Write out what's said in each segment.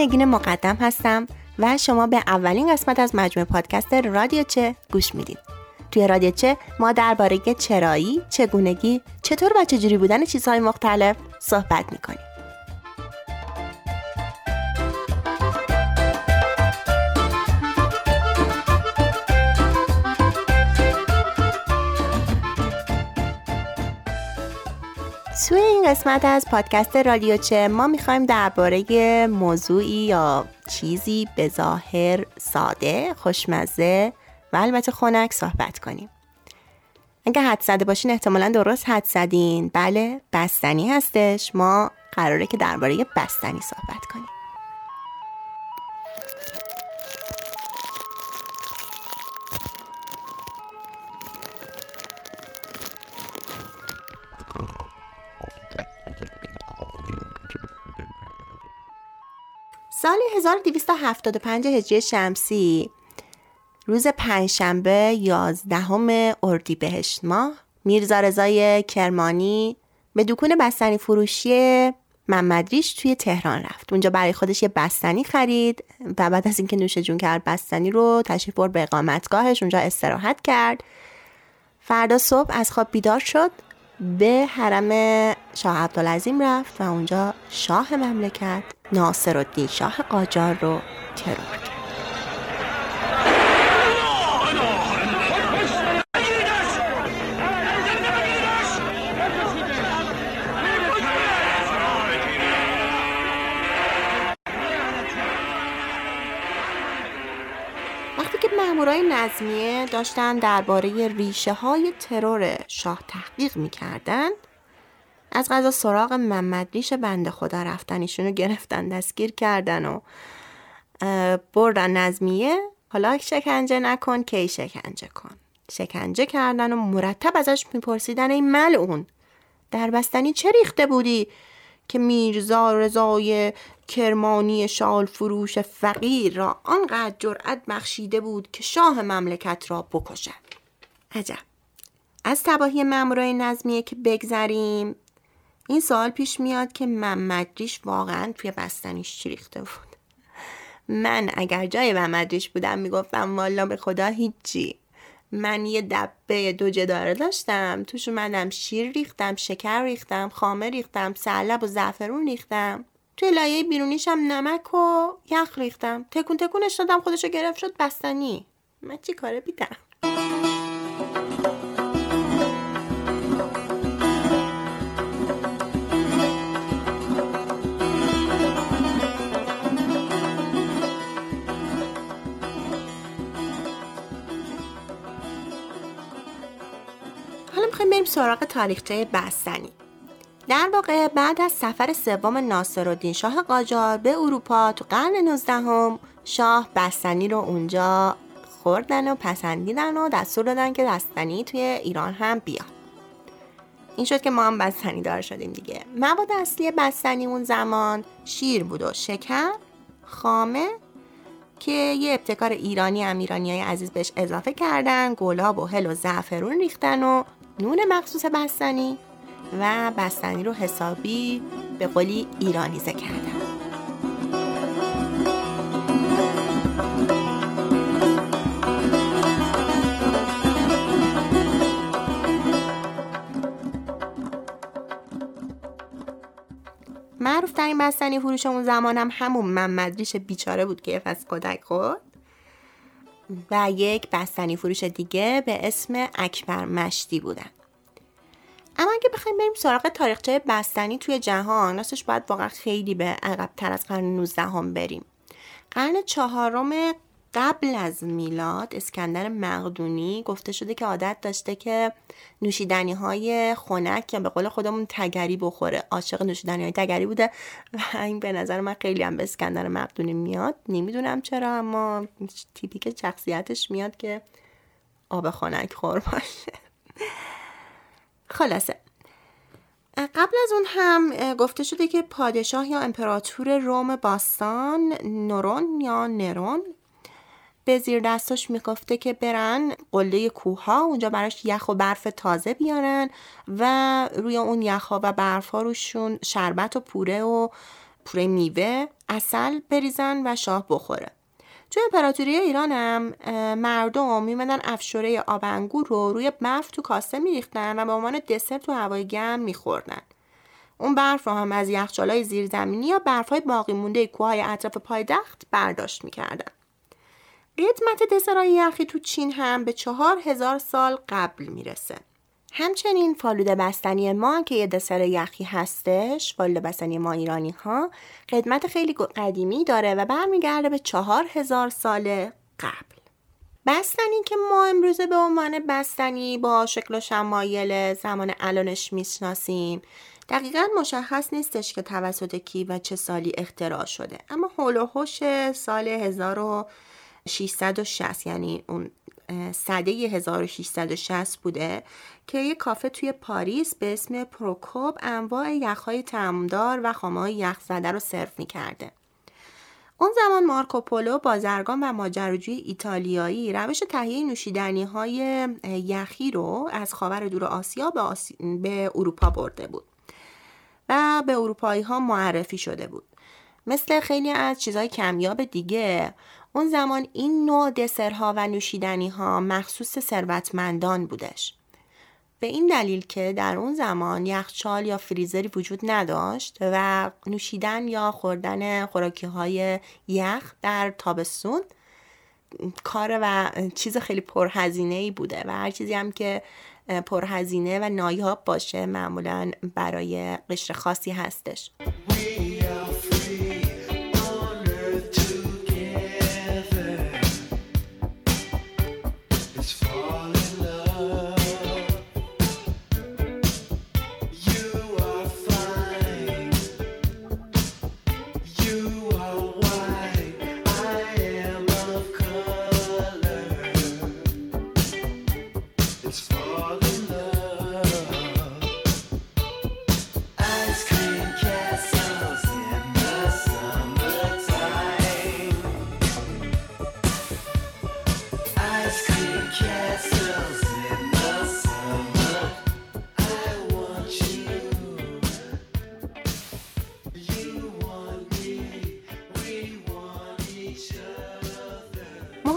من نگین مقدم هستم و شما به اولین قسمت از مجموعه پادکست رادیو چه گوش می‌دید. توی رادیو چه ما درباره چرایی، چگونگی، چطور و چجوری بودن چیزهای مختلف صحبت می‌کنیم. توی این قسمت از پادکست رادیو چه ما می‌خوایم درباره موضوعی یا چیزی به ظاهر ساده، خوشمزه و البته خنک صحبت کنیم. اگه حد زده باشین احتمالا درست حد زدین. بله بستنی هستش. ما قراره که درباره بستنی صحبت کنیم. سال 1275 هجری شمسی روز پنجشنبه یازدهم اردیبهشت ماه میرزا رضای کرمانی به دکون بستنی فروشی محمدریش توی تهران رفت. اونجا برای خودش یه بستنی خرید و بعد از اینکه نوش جون کرد بستنی رو تشریف برد به اقامتگاهش اونجا استراحت کرد. فردا صبح از خواب بیدار شد به حرم شاه عبدالعظیم رفت و اونجا شاه مملکت ناصر الدین شاه قاجار رو ترور کرد. مامورای نظمیه داشتن درباره ریشه های ترور شاه تحقیق می‌کردن از غذا سراغ محمد ریش بنده خدا رفتن. ایشونو گرفتن دستگیر کردن و بردن نظمیه. حالا شکنجه نکن کی شکنجه کن. شکنجه کردن و مرتب ازش میپرسیدن این ملعون در بستنی چه ریخته بودی؟ که میرزا رضای کرمانی شال فروش فقیر را آنقدر جرأت بخشیده بود که شاه مملکت را بکشد. عجب. از تباهی مامورای نظمیه که بگذریم. این سوال پیش میاد که محمدریش واقعا توی بستنیش چی ریخته بود؟ من اگر جای محمدریش بودم می‌گفتم والا به خدا هیچی. من یه دبه دو جداره داشتم. توش اومدم شیر ریختم شکر ریختم خامه ریختم سلب و زعفرون ریختم. توی لایه بیرونیشم نمک و یخ ریختم. تکون تکونش دادم خودشو گرفت شد بستنی. من چی کاره بیدم بریم سراغ تاریخچه بستنی. در واقع بعد از سفر سوم ناصرالدین شاه قاجار به اروپا تو قرن 19 شاه بستنی رو اونجا خوردن و پسندیدن و دستور دادن که بستنی توی ایران هم بیاد. این شد که ما هم بستنی دار شدیم دیگه. مواد اصلی بستنی اون زمان شیر بود و شکر خامه که یه ابتکار ایرانی هم ایرانی های عزیز بهش اضافه کردن گلاب و هل و زعفرون ریختن و نون مخصوص بستنی و بستنی رو حسابی به قولی ایرانیزه کردم. معروف ترین بستنی فروش اون زمانم همون محمد بیچاره بود که از کودک خورد. و یک بستنی فروش دیگه به اسم اکبر مشتی بودن. اما اگه بخوایم بریم سراغ تاریخچه بستنی توی جهان راستش باید واقعا خیلی به عقب تر از قرن 19 هم بریم. قرن چهارم قبل از میلاد اسکندر مقدونی گفته شده که عادت داشته که نوشیدنی های خنک یا به قول خودمون تگری بخوره. عاشق نوشیدنی های تگری بوده و این به نظر من خیلی هم به اسکندر مقدونی میاد. نمی‌دونم چرا اما تیپیک شخصیتش میاد که آب خنک خور باشه. خلاصه. قبل از اون هم گفته شده که پادشاه یا امپراتور روم باستان نورون یا نرون به زیر دستاش می‌گفته که برن قله کوه ها اونجا براش یخ و برف تازه بیارن و روی اون یخ ها و برف ها روشون شربت و پوره و پوره میوه اصل بریزن و شاه بخوره. توی امپراتوری ایران هم مردم میمدن افشوره آب انگور رو روی برف تو کاسه میریختن و به عنوان دسر تو هوای گرم میخوردن. اون برف رو هم از یخچالای زیرزمینی یا برفهای باقی مونده کوههای اطراف پایتخت برداشت می‌کردن. قدمت دسرای یخی تو چین هم به چهار هزار سال قبل می‌رسه. همچنین فالوده بستنی ما که یه دسر یخی هستش فالوده بستنی ما ایرانی ها قدمت خیلی قدیمی داره و برمیگرده به چهار هزار سال قبل بستنی که ما امروزه به عنوان بستنی با شکل و شمایل زمان الانش می‌شناسیم دقیقا مشخص نیستش که توسط کی و چه سالی اختراع شده اما هولوحوش سال 1000 660 یعنی اون سده 1660 بوده که یه کافه توی پاریس به اسم پروکوب انواع یخهای تعمدار و خامه یخ زده رو سرو می کرده. اون زمان مارکوپولو بازرگان و ماجراجوی ایتالیایی روش تهیه نوشیدنی های یخی رو از خاور دور آسیا به, آسی... به اروپا برده بود و به اروپایی ها معرفی شده بود. مثل خیلی از چیزهای کمیاب دیگه اون زمان این نوع دسرها و نوشیدنی ها مخصوص ثروتمندان بودش. به این دلیل که در اون زمان یخچال یا فریزری وجود نداشت و نوشیدن یا خوردن خوراکی های یخ در تابستون کار و چیز خیلی پرهزینه ای بوده و هر چیزی هم که پرهزینه و نایاب باشه معمولا برای قشر خاصی هستش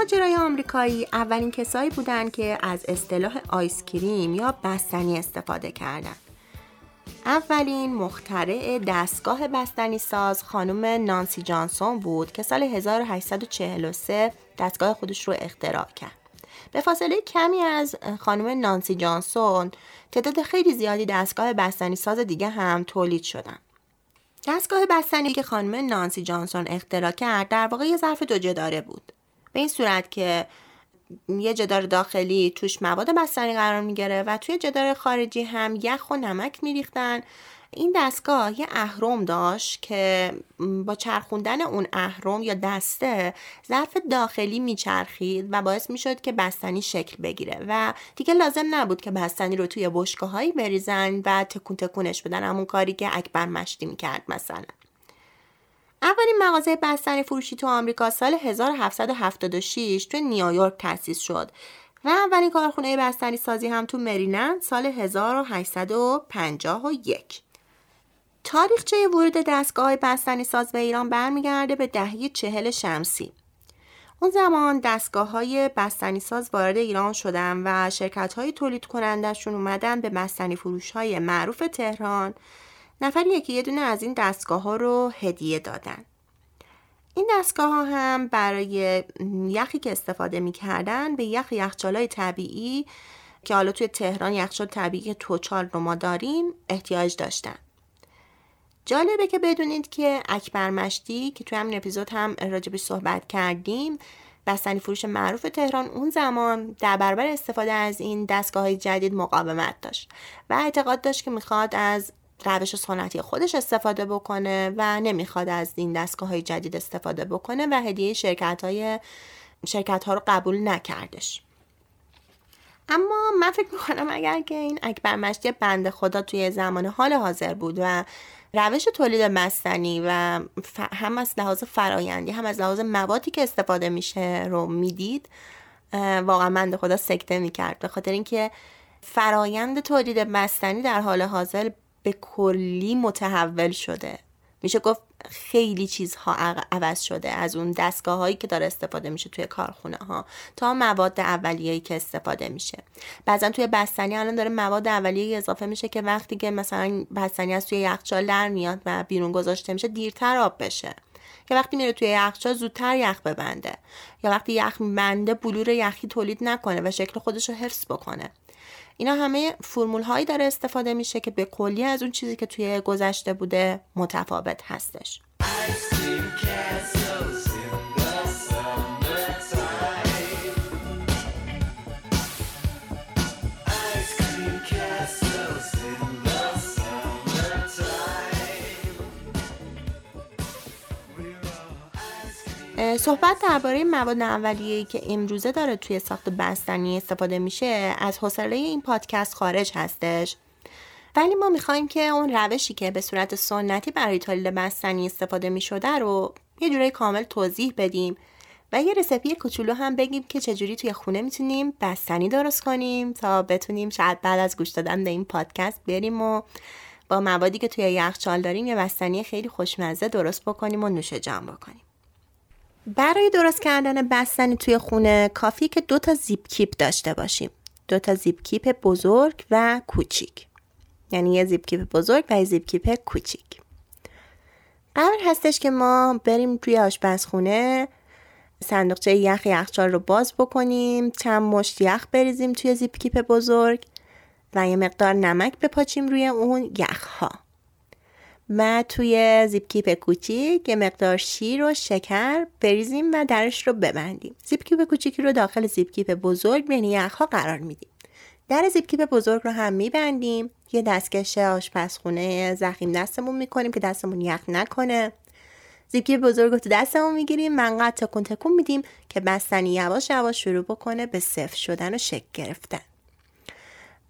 مهاجرای آمریکایی اولین کسایی بودند که از اصطلاح آیس کریم یا بستنی استفاده کردند. اولین مخترع دستگاه بستنی ساز خانم نانسی جانسون بود که سال 1843 دستگاه خودش رو اختراع کرد. به فاصله کمی از خانم نانسی جانسون تعداد خیلی زیادی دستگاه بستنی ساز دیگه هم تولید شدن. دستگاه بستنی که خانم نانسی جانسون اختراع کرد در واقع یه ظرف دو جداره بود. به این صورت که یه جدار داخلی توش مواد بستنی قرار می‌گیره و توی جدار خارجی هم یخ و نمک میریختن. این دستگاه یه اهرم داشت که با چرخوندن اون اهرم یا دسته ظرف داخلی میچرخید و باعث می‌شد که بستنی شکل بگیره و دیگه لازم نبود که بستنی رو توی بشکه بریزن و تکون تکونش بدن. همون کاری که اکبر مشتی می‌کرد مثلا. اولین مغازه بستنی فروشی تو آمریکا سال 1776 تو نیویورک تأسیس شد و اولین کارخونه بستنی سازی هم تو مریلند سال 1851 تاریخچه ورود دستگاه بستنی ساز به ایران برمیگرده به دهه چهل شمسی. اون زمان دستگاه های بستنی ساز وارد ایران شدن و شرکت های تولید کنندشون اومدن به بستنی فروش های معروف تهران نفری که یه دونه از این دستگاه ها رو هدیه دادن. این دستگاه ها هم برای یخی که استفاده می‌کردن به یخ یخچالای طبیعی که حالا توی تهران یخچال طبیعی توچال رو ما داریم احتیاج داشتن. جالبه که بدونید که اکبر مشتی که توی همین اپیزود هم راجبش صحبت کردیم بستنی فروش معروف تهران اون زمان در برابر استفاده از این دستگاه های جدید مقاومت داشت و اعتقاد داشت که می‌خواد از روش سنتی خودش استفاده بکنه و نمی‌خواد از این دستگاه های جدید استفاده بکنه و هدیه شرکت های شرکت ها رو قبول نکردش. اما من فکر می‌کنم اگر که این اکبر مشتی بند خدا توی زمان حال حاضر بود و روش تولید مستنی و هم از لحاظ فرایندی هم از لحاظ موادی که استفاده میشه رو می‌دید واقعا بند خدا سکته می‌کرد. به خاطر اینکه فرایند تولید مستنی در حال حاضر به کلی متحول شده. میشه گفت خیلی چیزها عوض شده از اون دستگاه هایی که داره استفاده میشه توی کارخونه ها تا مواد اولیه‌ای که استفاده میشه. بعضا توی بستنی الان داره مواد اولیه اضافه میشه که وقتی که مثلا بستنی از توی یخچال در میاد و بیرون گذاشته میشه دیرتر آب بشه. یا وقتی میره توی یخچال زودتر یخ ببنده. یا وقتی یخ بنده بلور یخی تولید نکنه و شکل خودش رو حفظ بکنه. اینا همه فرمول هایی داره استفاده میشه که به کلی از اون چیزی که توی گذشته بوده متفاوت هستش. صحبت درباره مواد اولیه‌ای که امروزه داره توی ساخت بستنی استفاده میشه از حوصله این پادکست خارج هستش. ولی ما می‌خوایم که اون روشی که به صورت سنتی برای تولید بستنی استفاده می‌شده رو یه جورایی کامل توضیح بدیم و یه رسپی کوچولو هم بگیم که چجوری توی خونه می‌تونیم بستنی درست کنیم تا بتونیم شاید بعد از گوش دادن به این پادکست بریم و با موادی که توی یخچال داریم یه بستنی خیلی خوشمزه درست بکنیم و نوش جان بکنیم. برای درست کردن بستنی توی خونه کافی که دو تا زیپ کیپ داشته باشیم. دو تا زیپ کیپ بزرگ و کوچیک. یعنی یه زیپ کیپ بزرگ و یه زیپ کیپ کوچیک. قرار هستش که ما بریم توی آشپزخونه صندوقچه یخ یخچال رو باز بکنیم چند مشت یخ بریزیم توی زیپ کیپ بزرگ و یه مقدار نمک بپاچیم روی اون یخ ها و توی زیپ کیپ کوچیک یه مقدار شیر و شکر بریزیم و درش رو ببندیم. زیپ کیپ کوچیکی رو داخل زیپ کیپ بزرگ بین یخها قرار میدیم. در زیپ کیپ بزرگ رو هم میبندیم. یه دستکش آشپزخونه ضخیم دستمون می‌کنیم که دستمون یخ نکنه. زیپ کیپ بزرگ رو تو دستمون می‌گیریم. انقدر تکون تکون میدیم که بستنی یواش یواش شروع بکنه به سفت شدن و شکل گرفتن.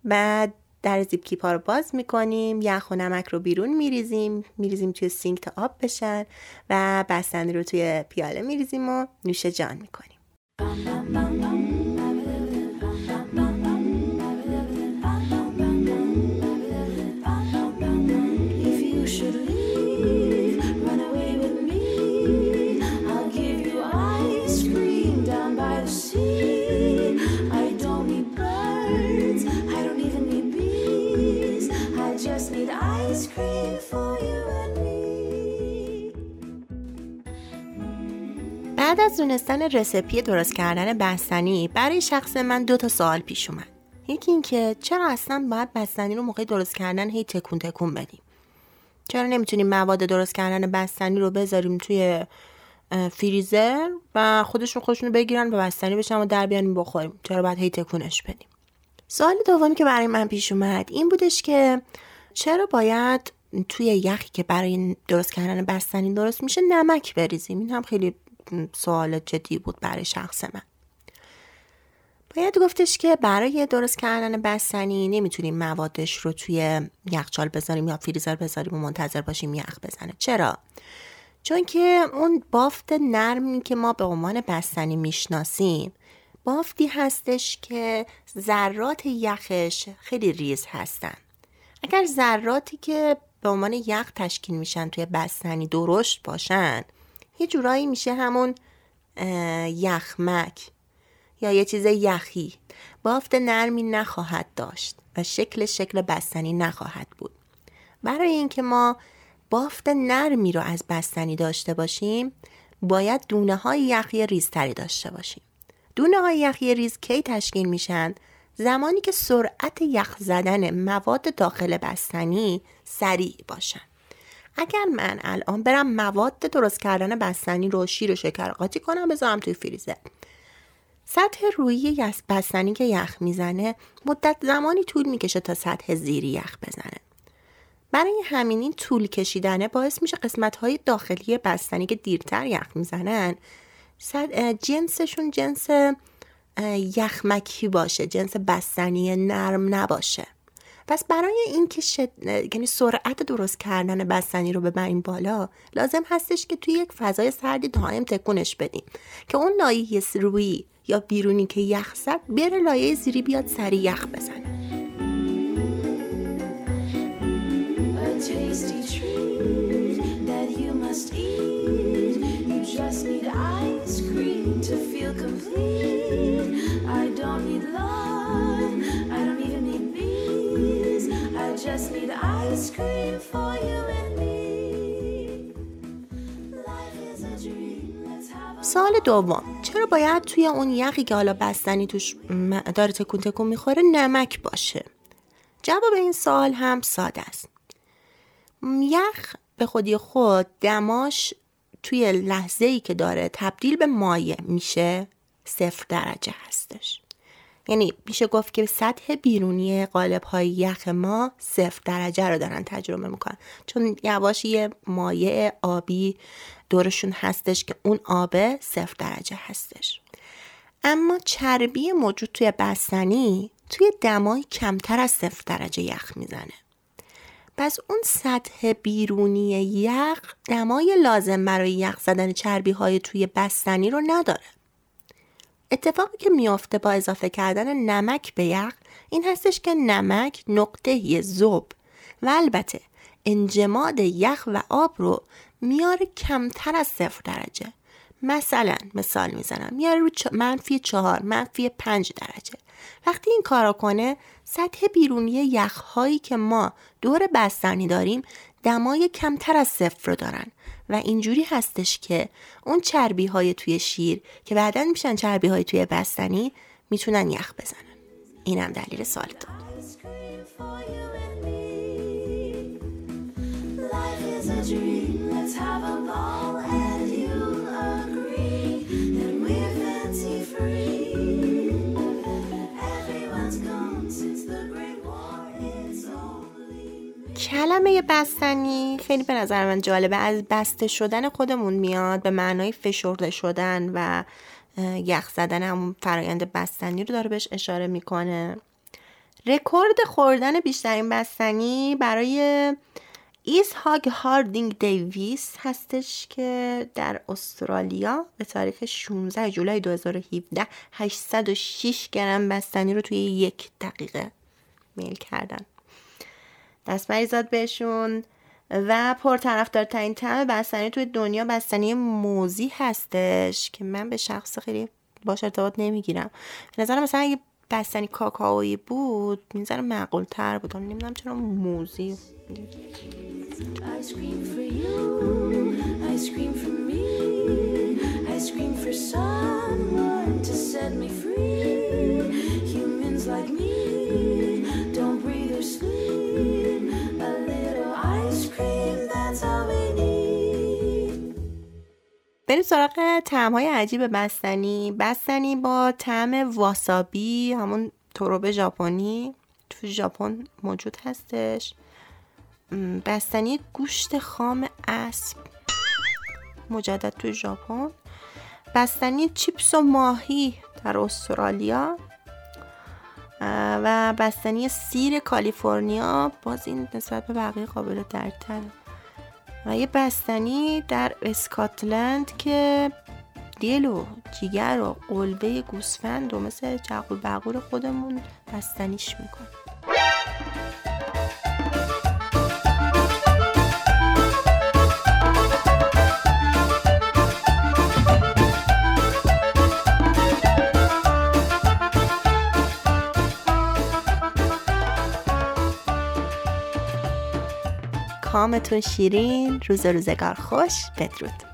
بعد در زیپ کیپ ها رو باز می‌کنیم یخ و نمک رو بیرون میریزیم میریزیم توی سینک تا آب بشن و بستنی رو توی پیاله میریزیم و نوش جان می‌کنیم. از دونستن رسپی درست کردن بستنی برای شخص من دو تا سوال پیش اومد. یکی اینکه چرا اصلا باید بستنی رو موقع درست کردن هی تکون تکون بدیم؟ چرا نمی‌تونیم مواد درست کردن بستنی رو بذاریم توی فریزر و خودشون خودشون بگیرن و بستنی بشن و در بیانیم بخوریم؟ چرا باید هی تکونش بدیم؟ سوال دومی که برای من پیش اومد این بودش که چرا باید توی یخی که برای درست کردن بستنی درست میشه نمک بریزیم؟ این هم خیلی سوال جدی بود برای شخص من. باید گفتش که برای درست کردن بستنی نمی‌تونیم موادش رو توی یخچال بذاریم یا فریزر بذاریم و منتظر باشیم یخ بزنه. چرا؟ چون که اون بافت نرمی که ما به عنوان بستنی می‌شناسیم بافتی هستش که ذرات یخش خیلی ریز هستن. اگر ذراتی که به عنوان یخ تشکیل میشن توی بستنی درشت باشن یه جورایی میشه همون یخمک یا یه چیز یخی. بافت نرمی نخواهد داشت و شکل شکل بستنی نخواهد بود. برای اینکه ما بافت نرمی رو از بستنی داشته باشیم باید دونه های یخی ریزتری داشته باشیم. دونه های یخی ریز کی تشکیل میشن؟ زمانی که سرعت یخ زدن مواد داخل بستنی سریع باشن. اگر من الان برم مواد درست کردن بستنی رو شیر و شکر قاطی کنم بذارم توی فریزر. سطح روی بستنی که یخ می‌زنه مدت زمانی طول می‌کشه تا سطح زیری یخ بزنه. برای همین این طول کشیدنه باعث میشه قسمت های داخلی بستنی که دیرتر یخ می‌زنن جنسشون جنس یخمکی باشه جنس بستنی نرم نباشه. پس برای اینکه شد... یعنی سرعت درست کردن بستنی رو ببریم بالا لازم هستش که توی یک فضای سردی دائم تکونش بدیم. که اون لایه روی یا بیرونی که یخ زد بره لایه زیری بیاد سری یخ بزنه. I don't need love, just need ice cream for you and me. سال دوم. چرا باید توی اون یخی که حالا بستنی توش داره تکون تکون می‌خوره نمک باشه؟ جواب این سال هم ساده است. یخ به خودی خود دماش توی لحظه ای که داره تبدیل به مایع میشه صفر درجه هستش. یعنی میشه گفت که سطح بیرونی قالب های یخ ما صفر درجه رو دارن تجربه می‌کنن. چون یواش یه مایع آبی دورشون هستش که اون آب صفر درجه هستش. اما چربی موجود توی بستنی توی دمای کمتر از صفر درجه یخ می‌زنه. پس اون سطح بیرونی یخ دمای لازم برای یخ زدن چربی های توی بستنی رو نداره. اتفاقی که میافته با اضافه کردن نمک به یخ این هستش که نمک نقطه زوب و البته انجماد یخ و آب رو میاره کمتر از صفر درجه. مثلا مثال می‌زنم میاره رو منفی چهار منفی پنج درجه. وقتی این کارا کنه سطح بیرونی یخهایی که ما دور بستنی داریم دمای کمتر از صفر رو دارن. و اینجوری هستش که اون چربی های توی شیر که بعدا میشن چربی های توی بستنی می‌تونن یخ بزنن. اینم دلیل سال داد کلمه بستنی. خیلی به نظر من جالبه. از بسته شدن خودمون میاد به معنای فشرده شدن و یخ زدن همون فرایند بستنی رو داره بهش اشاره می‌کنه. رکورد خوردن بیشترین بستنی برای ایساک هاردینگ دیویس هستش که در استرالیا به تاریخ 16 جولای 2017 806 گرم بستنی رو توی یک دقیقه میل کردن. دست مریضات بهشون و پرطرفدارترین طعم بستنی توی دنیا بستنی موزی هستش که من به شخص خیلی باش ارتباط نمی‌گیرم. نظرم مثلا اگه بستنی کاکاویی بود می‌ذاره معقول تر بود نمی‌دونم چرا موزی. بریم سراغ تعم های عجیب بستنی. بستنی با طعم واسابی همون تروب ژاپنی. تو ژاپن موجود هستش. بستنی گوشت خام اسب. مجدد تو ژاپن. بستنی چیپس و ماهی در استرالیا. و بستنی سیر کالیفرنیا. باز این نسبت به بقیه قابل درکتره. و یه بستنی در اسکاتلند که دل و جیگر و قلبه گوسفند و مثل جقل بقول خودمون بستنیش می‌کنه. کامتون شیرین روز روزگار خوش بدرود.